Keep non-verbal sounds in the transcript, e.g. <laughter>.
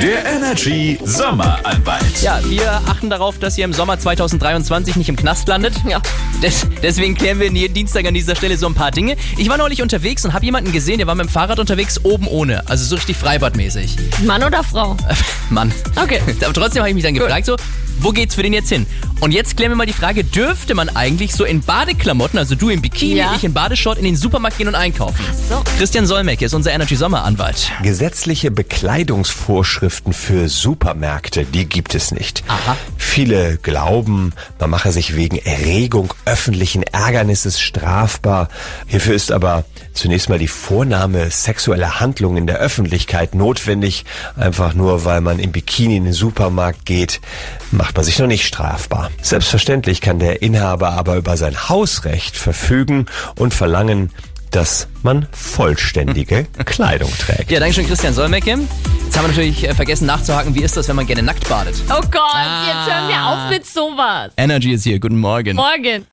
Der Energy Sommeranwalt. Ja, wir achten darauf, dass ihr im Sommer 2023 nicht im Knast landet. Ja. Des, deswegen klären wir jeden Dienstag an dieser Stelle so ein paar Dinge. Ich war neulich unterwegs und habe jemanden gesehen, der war mit dem Fahrrad unterwegs, oben ohne. Also so richtig freibadmäßig. Mann oder Frau? <laughs> Mann. Okay. Aber trotzdem habe ich mich dann gefragt, so, wo geht's für den jetzt hin? Und jetzt klären wir mal die Frage, dürfte man eigentlich so in Badeklamotten, also du im Bikini, Ja. ich in Badeshort, in den Supermarkt gehen und einkaufen? so. Christian Solmecke ist unser Energy Sommeranwalt. Gesetzliche Bekleidungsvorschriften für Supermärkte, die gibt es nicht. Aha. Viele glauben, man mache sich wegen Erregung öffentlichen Ärgernisses strafbar. Hierfür ist aber zunächst mal die Vornahme sexueller Handlungen in der Öffentlichkeit notwendig. Einfach nur, weil man im Bikini in den Supermarkt geht, macht man sich noch nicht strafbar. Selbstverständlich kann der Inhaber aber über sein Hausrecht verfügen und verlangen, dass man vollständige <laughs> Kleidung trägt. Ja, danke schön, Christian Solmecke. Jetzt haben wir natürlich äh, vergessen nachzuhaken, wie ist das, wenn man gerne nackt badet? Oh Gott, Ah. jetzt hören wir auf mit sowas. Energy ist hier, guten Morgen. Morgen.